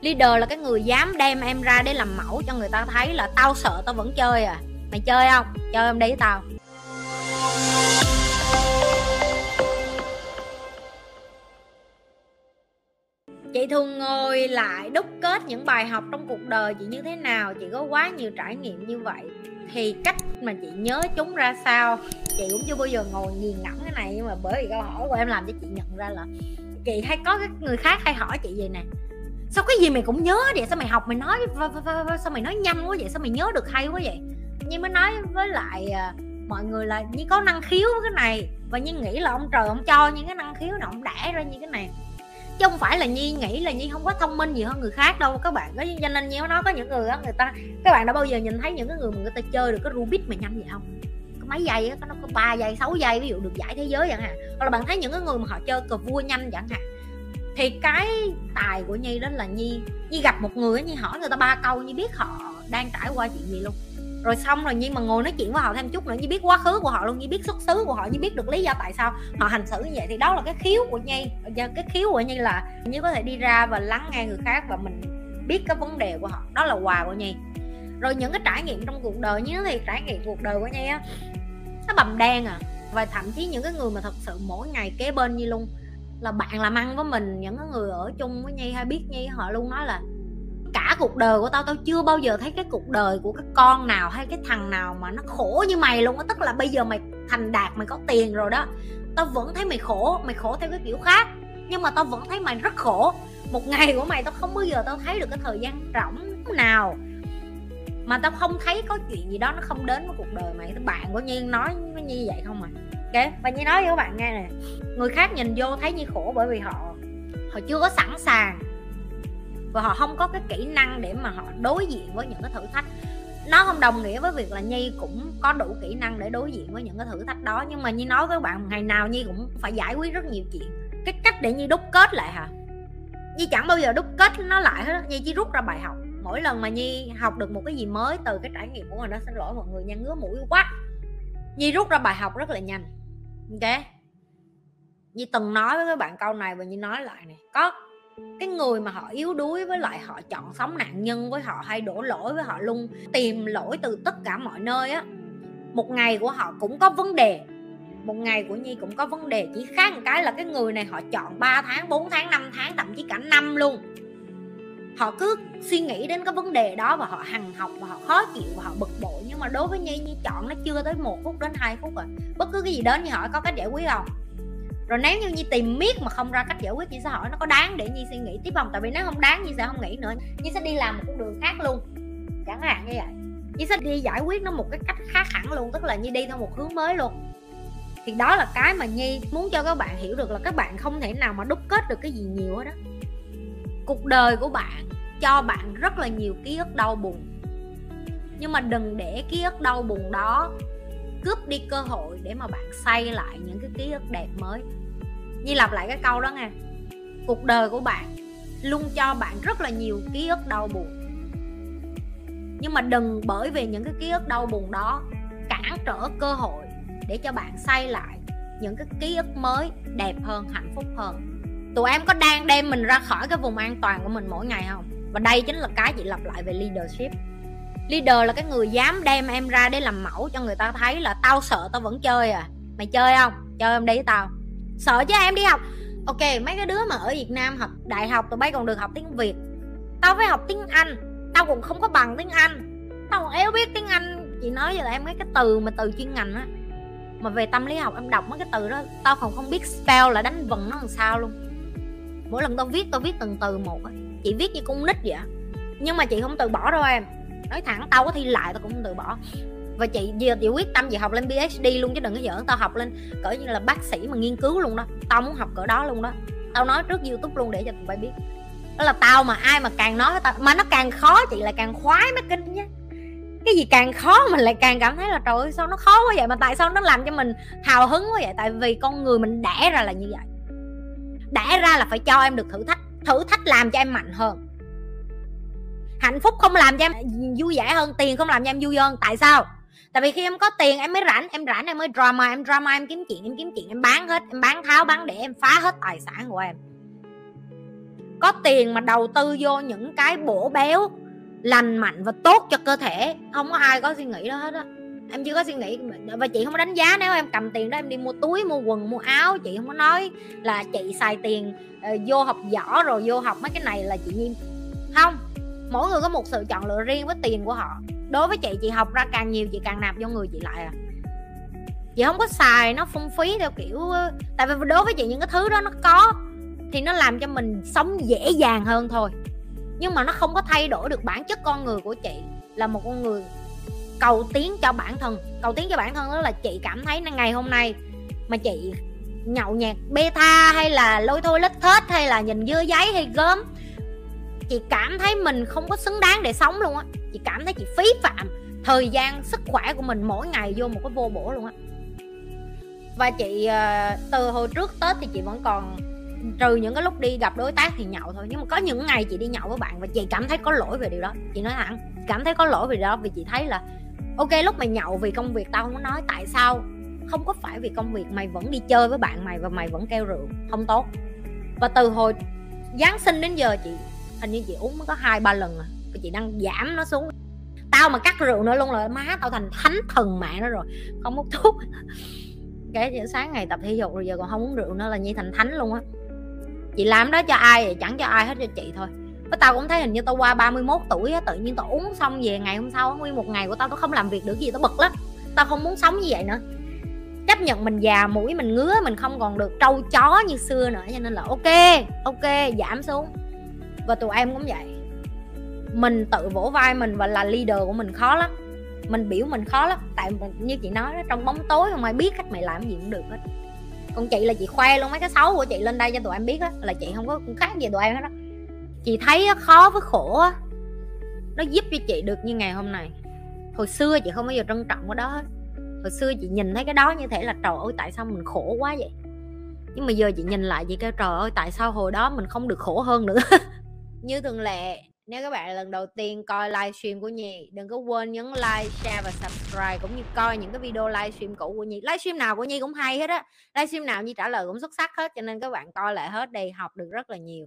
leader là cái người dám đem em ra để làm mẫu cho người ta thấy là tao sợ tao vẫn chơi à. Mày chơi không? Chơi em đi với tao. Chị thường ngồi lại đúc kết những bài học trong cuộc đời chị như thế nào? Chị có quá nhiều trải nghiệm như vậy. Thì cách mà chị nhớ chúng ra sao? Chị cũng chưa bao giờ ngồi nghiền ngẫm cái này nhưng mà bởi vì câu hỏi của em làm cho chị nhận ra là chị hay có cái người khác hay hỏi chị gì nè sao cái gì mày cũng nhớ vậy? Sao mày học, mày nói sao mày nói nhanh quá vậy? Sao mày nhớ được hay quá vậy? Nhưng mới nói với lại à, mọi người là như có năng khiếu với cái này. Và như nghĩ là ông trời ông cho những cái năng khiếu nào ông đẻ ra như cái này. Chứ không phải là nhi nghĩ là nhi không có thông minh gì hơn người khác đâu. Các bạn có, cho nên nhi nói có những người đó người ta, các bạn đã bao giờ nhìn thấy những cái người mà người ta chơi được cái rubik mà nhanh vậy không? Có mấy giây á nó có ba giây 6 giây ví dụ được giải thế giới chẳng hạn. Hoặc là bạn thấy những cái người mà họ chơi cờ vua nhanh chẳng hạn thì cái tài của nhi đó là nhi nhi gặp một người nhi hỏi người ta ba câu, nhi biết họ đang trải qua chuyện gì luôn. Rồi xong rồi nhi mà ngồi nói chuyện với họ thêm chút nữa, nhi biết quá khứ của họ luôn, nhi biết xuất xứ của họ, nhi biết được lý do tại sao họ hành xử như vậy. Thì đó là cái khiếu của nhi. Cái khiếu của nhi là nhi có thể đi ra và lắng nghe người khác và mình biết cái vấn đề của họ. Đó là quà của nhi. Rồi những cái trải nghiệm trong cuộc đời như thì trải nghiệm cuộc đời của nhi á, nó bầm đen à. Và thậm chí những cái người mà thật sự mỗi ngày kế bên nhi luôn là bạn làm ăn với mình, những người ở chung với nhi hay biết nhi họ luôn nói là cả cuộc đời của tao tao chưa bao giờ thấy cái cuộc đời của cái con nào hay cái thằng nào mà nó khổ như mày luôn á. Tức là bây giờ mày thành đạt, mày có tiền rồi đó, tao vẫn thấy mày khổ mày khổ theo cái kiểu khác. Nhưng mà tao vẫn thấy mày rất khổ. Một ngày của mày tao không bao giờ tao thấy được cái thời gian rỗng nào mà tao không thấy có chuyện gì đó nó không đến với cuộc đời mày. Bạn của nhiên nói với như vậy không à? Ok và như nói với các bạn nghe nè. Người khác nhìn vô thấy như khổ bởi vì họ họ chưa có sẵn sàng. Và họ không có cái kỹ năng để mà họ đối diện với những cái thử thách. Nó không đồng nghĩa với việc là nhi cũng có đủ kỹ năng để đối diện với những cái thử thách đó. Nhưng mà nhi nói với bạn, ngày nào nhi cũng phải giải quyết rất nhiều chuyện. Cái cách để nhi đúc kết lại hả? Nhi chẳng bao giờ đúc kết nó lại hết nhi chỉ rút ra bài học. Mỗi lần mà nhi học được một cái gì mới từ cái trải nghiệm của mình nó xin lỗi mọi người nha, ngứa mũi quá. Nhi rút ra bài học rất là nhanh ok. Nhi từng nói với các bạn câu này và nhi nói lại này có cái người mà họ yếu đuối với lại họ chọn sống nạn nhân với họ hay đổ lỗi với họ luôn, tìm lỗi từ tất cả mọi nơi á, một ngày của họ cũng có vấn đề. Một ngày của nhi cũng có vấn đề. Chỉ khác một cái là cái người này họ chọn 3 tháng 4 tháng 5 tháng, thậm chí cả năm luôn họ cứ suy nghĩ đến cái vấn đề đó và họ hằng học và họ khó chịu và họ bực bội. Nhưng mà đối với nhi nhi chọn nó chưa tới một phút đến hai phút rồi bất cứ cái gì đến như họ có cách giải quyết không. Rồi nếu như nhi tìm miết mà không ra cách giải quyết nhi sẽ hỏi? Nó có đáng để nhi suy nghĩ tiếp không? Tại vì nếu không đáng, nhi sẽ không nghĩ nữa. Nhi sẽ đi làm một con đường khác luôn. Chẳng hạn như vậy. Nhi sẽ đi giải quyết nó một cái cách khác hẳn luôn. Tức là nhi đi theo một hướng mới luôn. Thì đó là cái mà nhi muốn cho các bạn hiểu được là các bạn không thể nào mà đúc kết được cái gì nhiều hết đó cuộc đời của bạn cho bạn rất là nhiều ký ức đau buồn. Nhưng mà đừng để ký ức đau buồn đó cướp đi cơ hội để mà bạn xây lại những cái ký ức đẹp mới. Như lặp lại cái câu đó nha. Cuộc đời của bạn luôn cho bạn rất là nhiều ký ức đau buồn. Nhưng mà đừng bởi vì những cái ký ức đau buồn đó cản trở cơ hội để cho bạn xây lại những cái ký ức mới đẹp hơn, hạnh phúc hơn tụi em có đang đem mình ra khỏi cái vùng an toàn của mình mỗi ngày không? Và đây chính là cái chị lặp lại về leadership. Leader là cái người dám đem em ra để làm mẫu cho người ta thấy là tao sợ tao vẫn chơi à. Mày chơi không? Chơi em đi với tao. Sợ chứ em đi học. Ok, mấy cái đứa mà ở việt nam học đại học, tụi bay còn được học tiếng việt. Tao phải học tiếng anh. Tao cũng không có bằng tiếng anh. Tao còn éo biết tiếng anh. Chị nói giờ là em mấy cái từ mà từ chuyên ngành á. Mà về tâm lý học em đọc mấy cái từ đó, tao còn không biết spell là đánh vần nó làm sao luôn mỗi lần tao viết tao viết từng từ một chị viết như con nít vậy nhưng mà chị không từ bỏ đâu em. Nói thẳng, tao có thi lại, tao cũng không từ bỏ. Và chị, giờ chị quyết tâm chị học lên PhD luôn chứ đừng có giỡn, tao học lên cỡ như là bác sĩ mà nghiên cứu luôn đó. Tao muốn học cỡ đó luôn đó. Tao nói trước youtube luôn để cho tụi bay biết. Đó là tao mà, ai mà càng nói với tao, mà nó càng khó chị, lại càng khoái mới kinh nhá. Cái gì càng khó mình lại càng cảm thấy là trời ơi, sao nó khó quá vậy? Mà tại sao nó làm cho mình hào hứng quá vậy? Tại vì con người mình đẻ ra là như vậy đẻ ra là phải cho em được thử thách thử thách làm cho em mạnh hơn. Hạnh phúc không làm cho em vui vẻ hơn, tiền không làm cho em vui hơn. Tại sao? Tại vì khi em có tiền, em mới rảnh, em rảnh em mới drama, em drama, em kiếm chuyện, em kiếm chuyện, em bán hết, em bán tháo, bán để em phá hết tài sản của em. Có tiền mà đầu tư vô những cái bổ béo lành mạnh và tốt cho cơ thể, không có ai có suy nghĩ đó hết á em chưa có suy nghĩ và chị không có đánh giá. Nếu em cầm tiền đó em đi mua túi mua quần mua áo chị không có nói là chị xài tiền uh, vô học võ rồi vô học mấy cái này là chị nhiên không mỗi người có một sự chọn lựa riêng với tiền của họ. Đối với chị chị học ra càng nhiều chị càng nạp vô người chị lại à. Chị không có xài nó phung phí theo kiểu tại vì đối với chị những cái thứ đó nó có thì nó làm cho mình sống dễ dàng hơn thôi. Nhưng mà nó không có thay đổi được bản chất con người của chị là một con người cầu tiến cho bản thân. Cầu tiến cho bản thân đó là chị cảm thấy ngày hôm nay mà chị nhậu nhẹt beta hay là lôi thôi lít thết hay là nhìn dưa giấy hay gớm, chị cảm thấy mình không có xứng đáng để sống luôn á. Chị cảm thấy chị phí phạm thời gian, sức khỏe của mình mỗi ngày vô một cái vô bổ luôn á. Và chị ờ, từ hồi trước tết thì chị vẫn còn trừ những cái lúc đi gặp đối tác thì nhậu thôi. Nhưng mà có những ngày chị đi nhậu với bạn và chị cảm thấy có lỗi về điều đó. Chị nói thẳng, cảm thấy có lỗi về điều đó vì chị thấy là ok, lúc mày nhậu vì công việc tao không có nói, tại sao? Không có phải vì công việc, mày vẫn đi chơi với bạn mày và mày vẫn kêu rượu, không tốt. Và từ hồi giáng sinh đến giờ, chị, hình như chị uống mới có hai, ba lần à. Chị đang giảm nó xuống. Tao mà cắt rượu nữa luôn là má tao thành thánh thần mẹ nó rồi. Không hút thuốc. Cái sáng ngày tập thể dục rồi giờ còn không uống rượu nữa là như thành thánh luôn á. Chị làm đó cho ai vậy? Chẳng cho ai, hết cho chị thôi với tao cũng thấy hình như tao qua 31 tuổi á, tự nhiên tao uống xong về ngày hôm sau nguyên một ngày của tao tao không làm việc được gì, tao bực lắm. Tao không muốn sống như vậy nữa. Chấp nhận mình già mũi, mình ngứa, mình không còn được trâu chó như xưa nữa, cho nên là ok ok, giảm xuống. Và tụi em cũng vậy. Mình tự vỗ vai mình và là leader của mình khó lắm. Mình biểu mình khó lắm. Tại như chị nói đó, trong bóng tối không ai biết cách mày làm gì cũng được hết. Còn chị là chị khoe luôn mấy cái xấu của chị lên đây cho tụi em biết á, là chị không có khác gì tụi em hết á chị thấy khó với khổ á. Nó giúp cho chị được như ngày hôm nay. Hồi xưa chị không bao giờ trân trọng cái đó. Hồi xưa chị nhìn thấy cái đó như thể là trời ơi tại sao mình khổ quá vậy? Nhưng mà giờ chị nhìn lại chị kêu trời ơi tại sao hồi đó mình không được khổ hơn nữa? Như thường lệ nếu các bạn lần đầu tiên coi livestream của Nhi Đừng có quên nhấn like, share và subscribe Cũng như coi những cái video livestream cũ của Nhi. Livestream nào của Nhi cũng hay hết á. Livestream nào Nhi trả lời cũng xuất sắc hết Cho nên các bạn coi lại hết đi học được rất là nhiều.